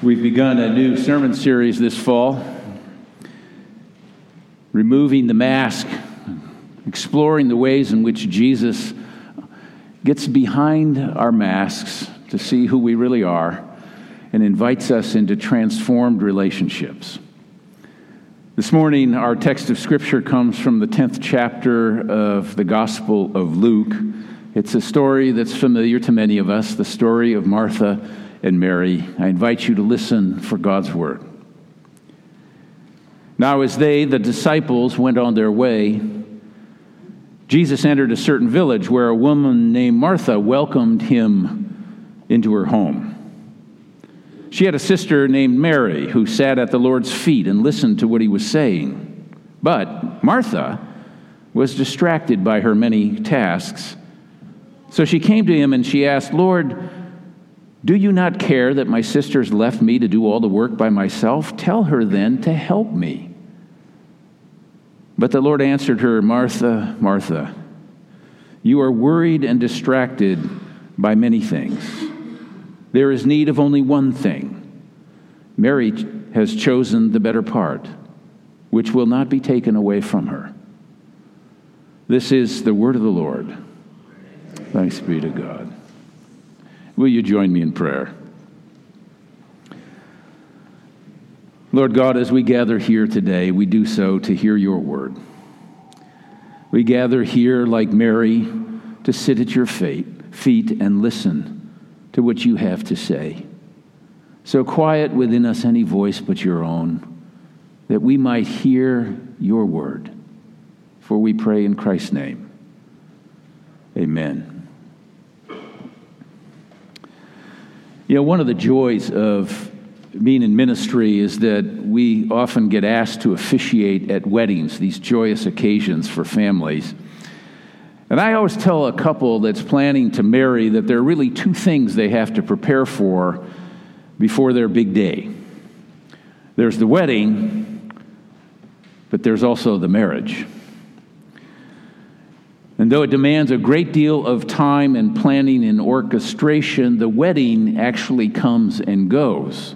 We've begun a new sermon series this fall, removing the mask, exploring the ways in which Jesus gets behind our masks to see who we really are and invites us into transformed relationships. This morning, our text of Scripture comes from the 10th chapter of the Gospel of Luke. It's a story that's familiar to many of us, the story of Martha and Mary. I invite you to listen for God's word. Now, as they, the disciples, went on their way, Jesus entered a certain village where a woman named Martha welcomed him into her home. She had a sister named Mary who sat at the Lord's feet and listened to what he was saying. But Martha was distracted by her many tasks. So she came to him and she asked, Lord, do you not care that my sister's left me to do all the work by myself? Tell her then to help me. But the Lord answered her, Martha, Martha, you are worried and distracted by many things. There is need of only one thing. Mary has chosen the better part, which will not be taken away from her. This is the word of the Lord. Thanks be to God. Will you join me in prayer? Lord God, as we gather here today, we do so to hear your word. We gather here like Mary to sit at your feet and listen to what you have to say. So quiet within us any voice but your own, that we might hear your word. For we pray in Christ's name. Amen. You know, one of the joys of being in ministry is that we often get asked to officiate at weddings, these joyous occasions for families. And I always tell a couple that's planning to marry that there are really two things they have to prepare for before their big day there's the wedding, but there's also the marriage. And though it demands a great deal of time and planning and orchestration, the wedding actually comes and goes.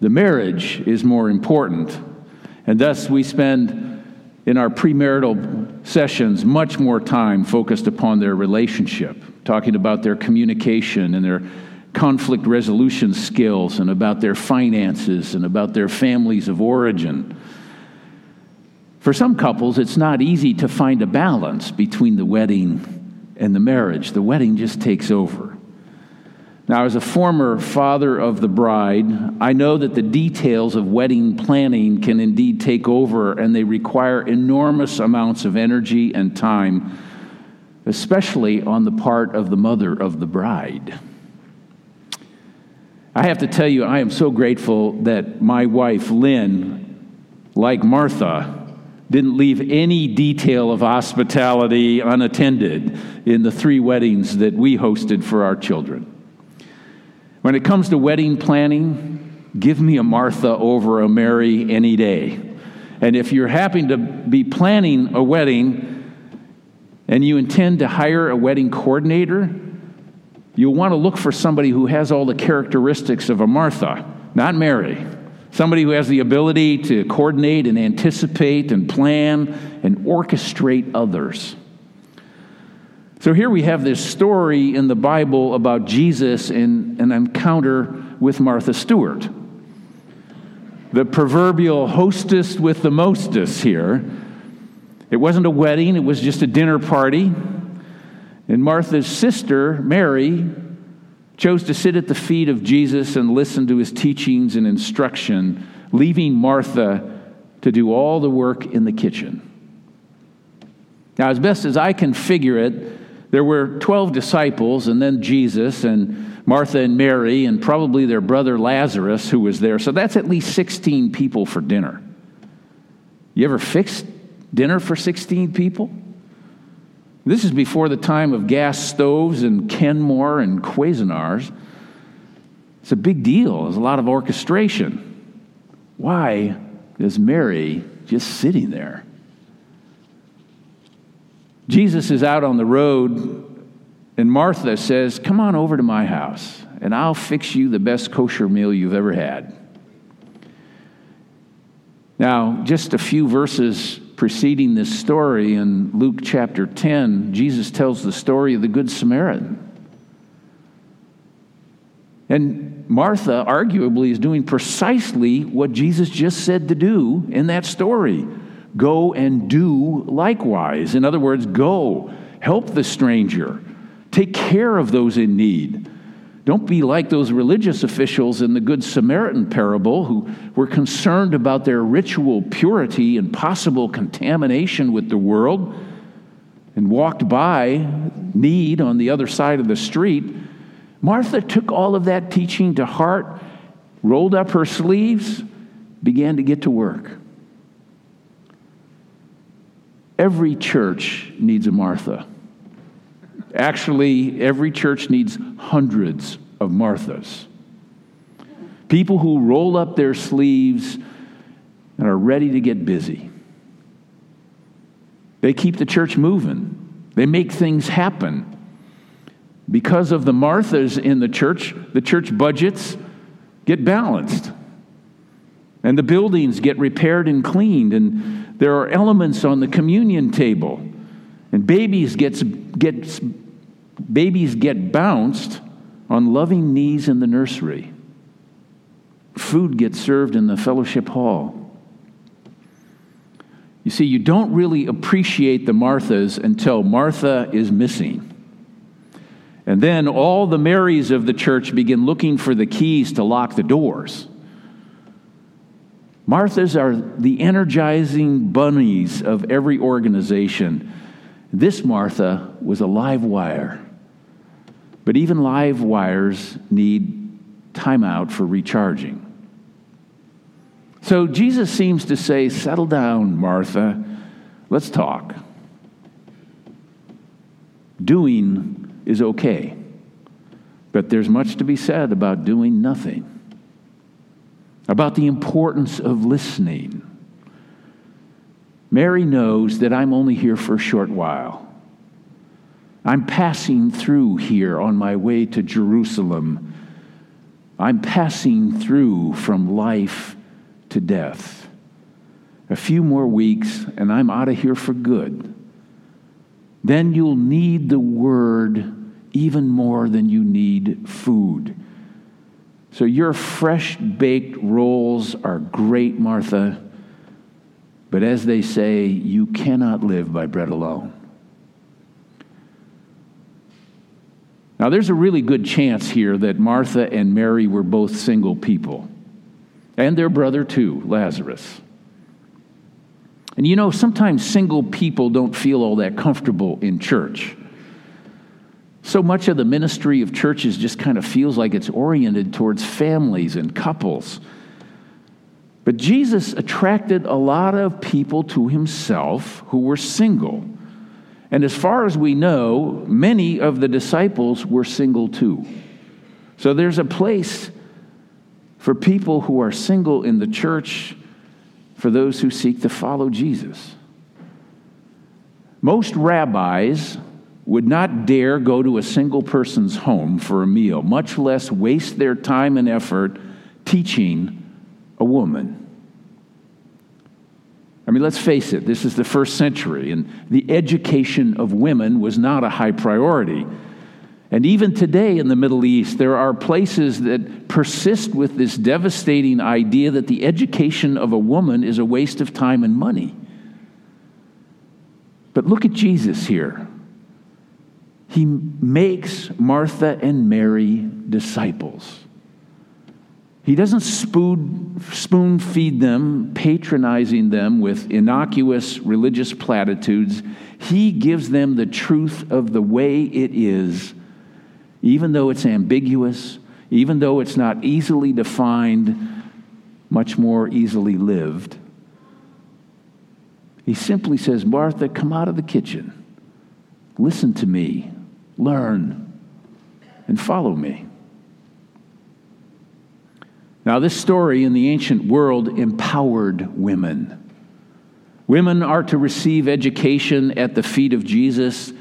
The marriage is more important. And thus, we spend in our premarital sessions much more time focused upon their relationship, talking about their communication and their conflict resolution skills, and about their finances and about their families of origin. For some couples, it's not easy to find a balance between the wedding and the marriage. The wedding just takes over. Now, as a former father of the bride, I know that the details of wedding planning can indeed take over and they require enormous amounts of energy and time, especially on the part of the mother of the bride. I have to tell you, I am so grateful that my wife, Lynn, like Martha, didn't leave any detail of hospitality unattended in the three weddings that we hosted for our children. When it comes to wedding planning, give me a Martha over a Mary any day. And if you're happy to be planning a wedding and you intend to hire a wedding coordinator, you'll want to look for somebody who has all the characteristics of a Martha, not Mary. Somebody who has the ability to coordinate and anticipate and plan and orchestrate others. So here we have this story in the Bible about Jesus in an encounter with Martha Stewart. The proverbial hostess with the mostess here. It wasn't a wedding, it was just a dinner party. And Martha's sister, Mary, chose to sit at the feet of Jesus and listen to his teachings and instruction, leaving Martha to do all the work in the kitchen. Now, as best as I can figure it, there were 12 disciples and then Jesus and Martha and Mary and probably their brother Lazarus who was there. So that's at least 16 people for dinner. You ever fixed dinner for 16 people? This is before the time of gas stoves and Kenmore and Cuisinarts. It's a big deal. There's a lot of orchestration. Why is Mary just sitting there? Jesus is out on the road, and Martha says, Come on over to my house. and I'll fix you the best kosher meal you've ever had. Now, just a few verses preceding this story in Luke chapter 10, Jesus tells the story of the Good Samaritan. And Martha, arguably, is doing precisely what Jesus just said to do in that story go and do likewise. In other words, go, help the stranger, take care of those in need. Don't be like those religious officials in the Good Samaritan parable who were concerned about their ritual purity and possible contamination with the world and walked by need on the other side of the street. Martha took all of that teaching to heart, rolled up her sleeves, began to get to work. Every church needs a Martha. Actually, every church needs hundreds of Marthas. People who roll up their sleeves and are ready to get busy. They keep the church moving, they make things happen. Because of the Marthas in the church, the church budgets get balanced. And the buildings get repaired and cleaned, and there are elements on the communion table and babies, gets, gets, babies get bounced on loving knees in the nursery. Food gets served in the fellowship hall. You see, you don't really appreciate the Marthas until Martha is missing. And then all the Marys of the church begin looking for the keys to lock the doors. Marthas are the Energizer bunnies of every organization. This Martha was a live wire. But even live wires need timeout for recharging. So Jesus seems to say, Settle down, Martha. Let's talk. Doing is okay, but there's much to be said about doing nothing, about the importance of listening Mary knows that I'm only here for a short while. I'm passing through here on my way to Jerusalem. I'm passing through from life to death. A few more weeks, and I'm out of here for good. Then you'll need the word even more than you need food. So, your fresh baked rolls are great, Martha. But as they say, you cannot live by bread alone. Now, there's a really good chance here that Martha and Mary were both single people, and their brother too, Lazarus. And you know, sometimes single people don't feel all that comfortable in church. So much of the ministry of churches just kind of feels like it's oriented towards families and couples. But Jesus attracted a lot of people to himself who were single. And as far as we know, many of the disciples were single too. So there's a place for people who are single in the church, for those who seek to follow Jesus. Most rabbis would not dare go to a single person's home for a meal, much less waste their time and effort teaching a woman. I mean, let's face it, this is the first century, and the education of women was not a high priority. And even today in the Middle East, there are places that persist with this devastating idea that the education of a woman is a waste of time and money. But look at Jesus here. He makes Martha and Mary disciples. He doesn't spoon, feed them, patronizing them with innocuous religious platitudes. He gives them the truth of the way it is, even though it's ambiguous, even though it's not easily defined, much more easily lived. He simply says, Martha, come out of the kitchen. Listen to me, learn, and follow me. Now, this story in the ancient world empowered women. Women are to receive education at the feet of Jesus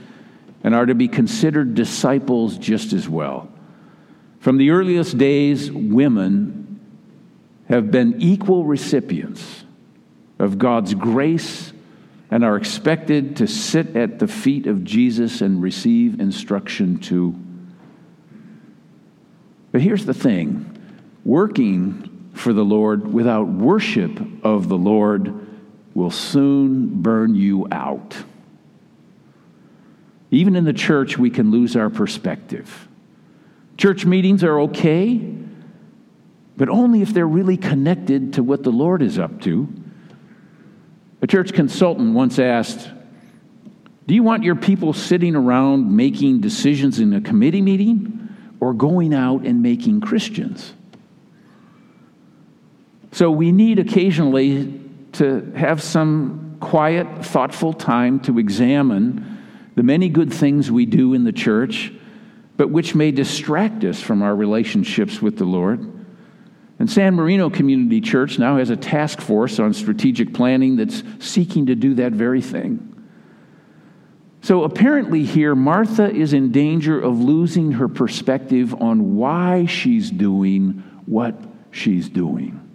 and are to be considered disciples just as well. From the earliest days, women have been equal recipients of God's grace and are expected to sit at the feet of Jesus and receive instruction too. But here's the thing working for the Lord without worship of the Lord will soon burn you out. Even in the church, we can lose our perspective. Church meetings are okay, but only if they're really connected to what the Lord is up to. A church consultant once asked, Do you want your people sitting around making decisions in a committee meeting or going out and making Christians? So we need occasionally to have some quiet, thoughtful time to examine the many good things we do in the church, but which may distract us from our relationships with the Lord. And San Marino Community Church now has a task force on strategic planning that's seeking to do that very thing. So apparently, here, Martha is in danger of losing her perspective on why she's doing what she's doing.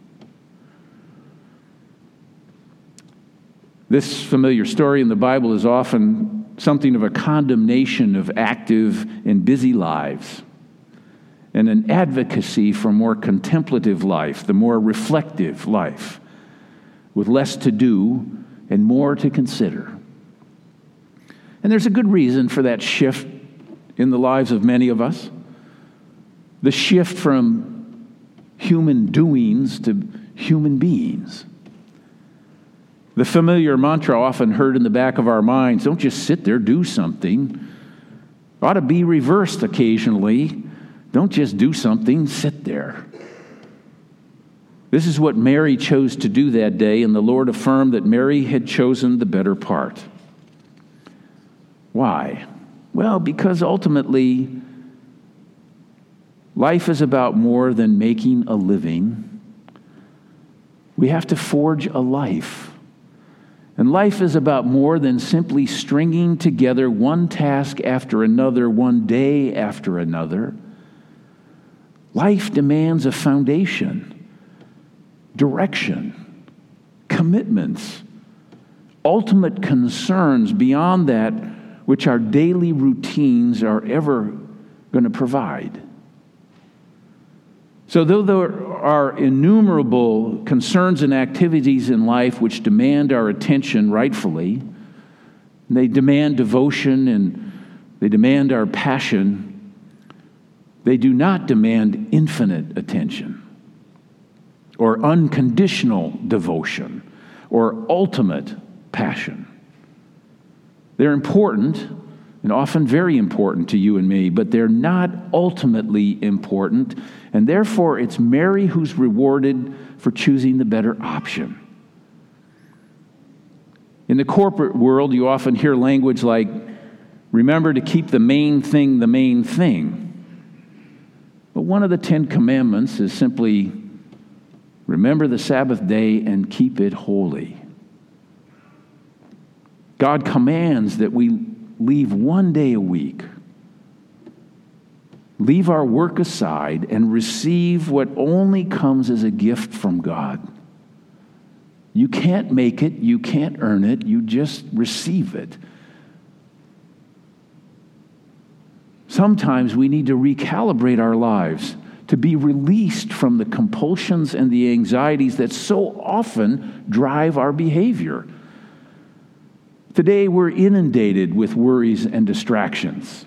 This familiar story in the Bible is often something of a condemnation of active and busy lives and an advocacy for more contemplative life, the more reflective life, with less to do and more to consider. And there's a good reason for that shift in the lives of many of us the shift from human doings to human beings. The familiar mantra often heard in the back of our minds don't just sit there, do something. Ought to be reversed occasionally. Don't just do something, sit there. This is what Mary chose to do that day, and the Lord affirmed that Mary had chosen the better part. Why? Well, because ultimately, life is about more than making a living. We have to forge a life. And life is about more than simply stringing together one task after another, one day after another. Life demands a foundation, direction, commitments, ultimate concerns beyond that which our daily routines are ever going to provide. So, though there are innumerable concerns and activities in life which demand our attention rightfully, they demand devotion and they demand our passion, they do not demand infinite attention or unconditional devotion or ultimate passion. They're important and often very important to you and me, but they're not ultimately important. And therefore, it's Mary who's rewarded for choosing the better option. In the corporate world, you often hear language like, remember to keep the main thing the main thing. But one of the Ten Commandments is simply remember the Sabbath day and keep it holy. God commands that we leave one day a week, leave our work aside, and receive what only comes as a gift from God. You can't make it, you can't earn it, you just receive it. Sometimes we need to recalibrate our lives to be released from the compulsions and the anxieties that so often drive our behavior. Today, we're inundated with worries and distractions.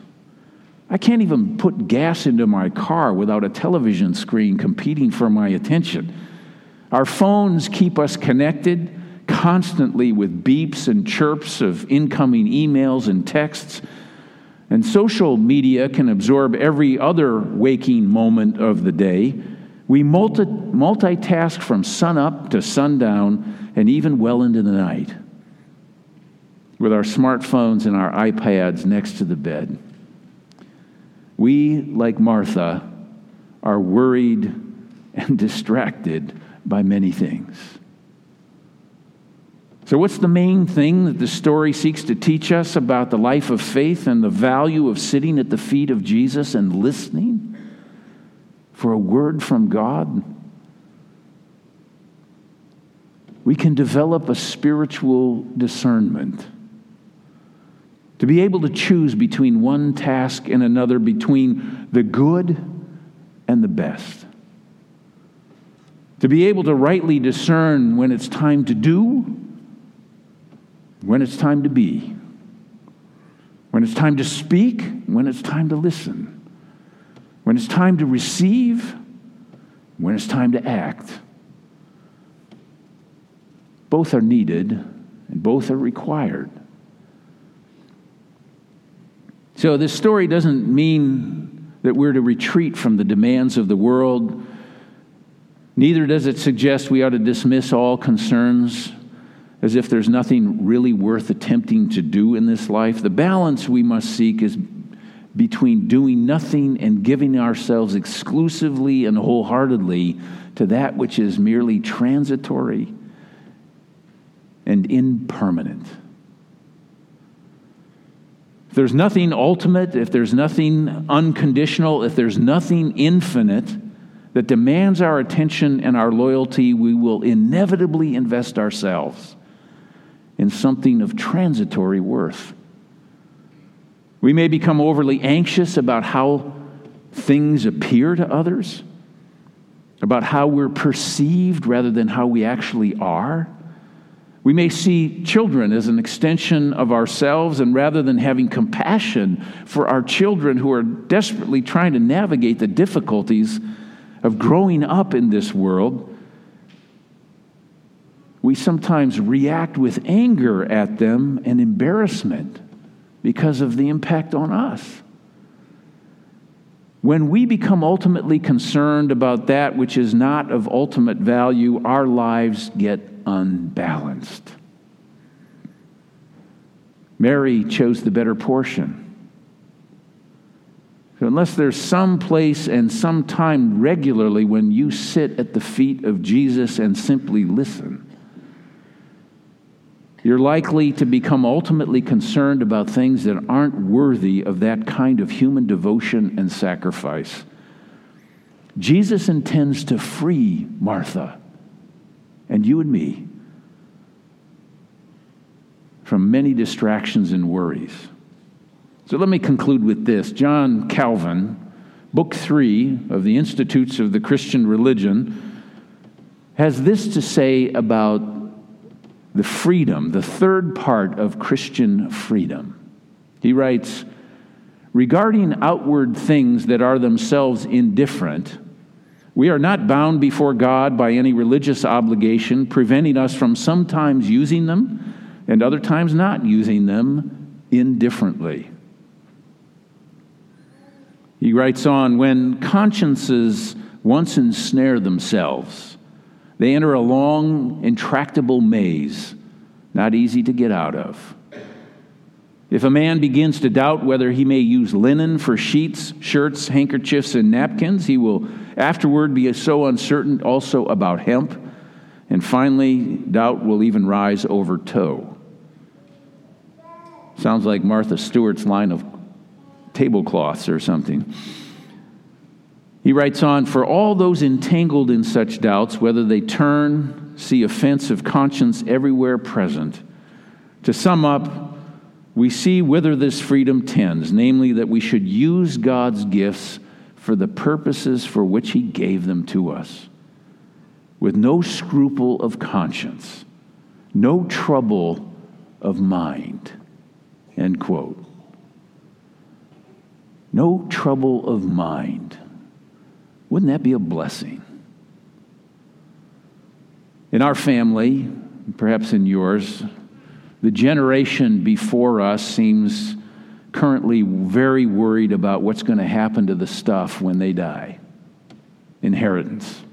I can't even put gas into my car without a television screen competing for my attention. Our phones keep us connected constantly with beeps and chirps of incoming emails and texts. And social media can absorb every other waking moment of the day. We multi- multitask from sunup to sundown and even well into the night with our smartphones and our iPads next to the bed. We, like Martha, are worried and distracted by many things. So, what's the main thing that the story seeks to teach us about the life of faith and the value of sitting at the feet of Jesus and listening? for a word from God, we can develop a spiritual discernment. To be able to choose between one task and another, between the good and the best. To be able to rightly discern when it's time to do, when it's time to be, when it's time to speak, when it's time to listen, when it's time to receive, when it's time to act. Both are needed and both are required. So, this story doesn't mean that we're to retreat from the demands of the world. Neither does it suggest we ought to dismiss all concerns as if there's nothing really worth attempting to do in this life. The balance we must seek is between doing nothing and giving ourselves exclusively and wholeheartedly to that which is merely transitory and impermanent there's nothing ultimate, if there's nothing unconditional, if there's nothing infinite that demands our attention and our loyalty, we will inevitably invest ourselves in something of transitory worth. We may become overly anxious about how things appear to others, about how we're perceived rather than how we actually are. We may see children as an extension of ourselves, and rather than having compassion for our children who are desperately trying to navigate the difficulties of growing up in this world, we sometimes react with anger at them and embarrassment because of the impact on us. When we become ultimately concerned about that which is not of ultimate value, our lives get unbalanced. Mary chose the better portion. So unless there's some place and some time regularly when you sit at the feet of Jesus and simply listen, you're likely to become ultimately concerned about things that aren't worthy of that kind of human devotion and sacrifice. Jesus intends to free Martha and you and me from many distractions and worries. So let me conclude with this. John Calvin, book three of the Institutes of the Christian Religion, has this to say about the freedom, the third part of Christian freedom. He writes, regarding outward things that are themselves indifferent, we are not bound before God by any religious obligation, preventing us from sometimes using them and other times not using them indifferently. He writes on when consciences once ensnare themselves, they enter a long, intractable maze, not easy to get out of. If a man begins to doubt whether he may use linen for sheets, shirts, handkerchiefs, and napkins, he will afterward be so uncertain also about hemp. And finally, doubt will even rise over tow. Sounds like Martha Stewart's line of tablecloths or something. He writes on For all those entangled in such doubts, whether they turn, see offense of conscience everywhere present. To sum up, we see whither this freedom tends, namely that we should use God's gifts for the purposes for which He gave them to us, with no scruple of conscience, no trouble of mind. End quote. No trouble of mind. Wouldn't that be a blessing? In our family, perhaps in yours, the generation before us seems currently very worried about what's going to happen to the stuff when they die inheritance.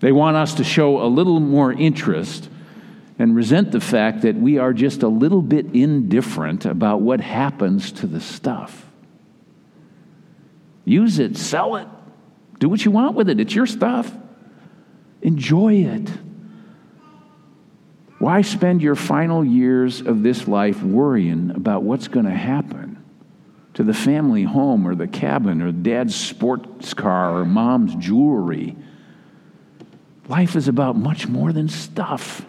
They want us to show a little more interest and resent the fact that we are just a little bit indifferent about what happens to the stuff. Use it, sell it, do what you want with it. It's your stuff. Enjoy it. Why spend your final years of this life worrying about what's going to happen to the family home or the cabin or dad's sports car or mom's jewelry. Life is about much more than stuff.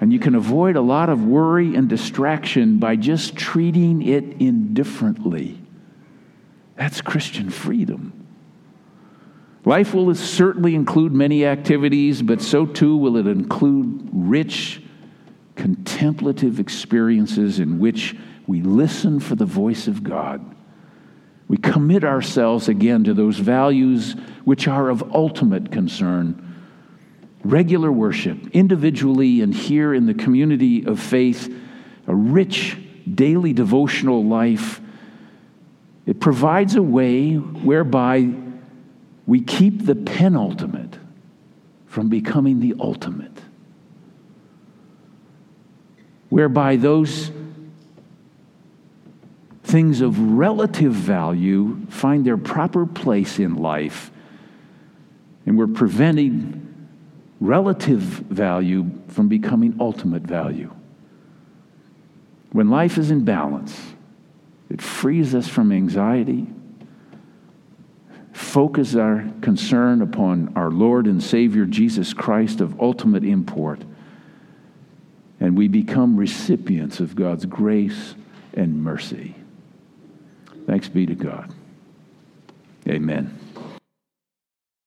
And you can avoid a lot of worry and distraction by just treating it indifferently. That's Christian freedom. Life will certainly include many activities, but so too will it include rich, contemplative experiences in which we listen for the voice of God. We commit ourselves again to those values which are of ultimate concern regular worship, individually and here in the community of faith, a rich daily devotional life. It provides a way whereby we keep the penultimate from becoming the ultimate, whereby those things of relative value find their proper place in life, and we're preventing relative value from becoming ultimate value. When life is in balance, it frees us from anxiety, focus our concern upon our Lord and Savior Jesus Christ of ultimate import, and we become recipients of God's grace and mercy. Thanks be to God. Amen.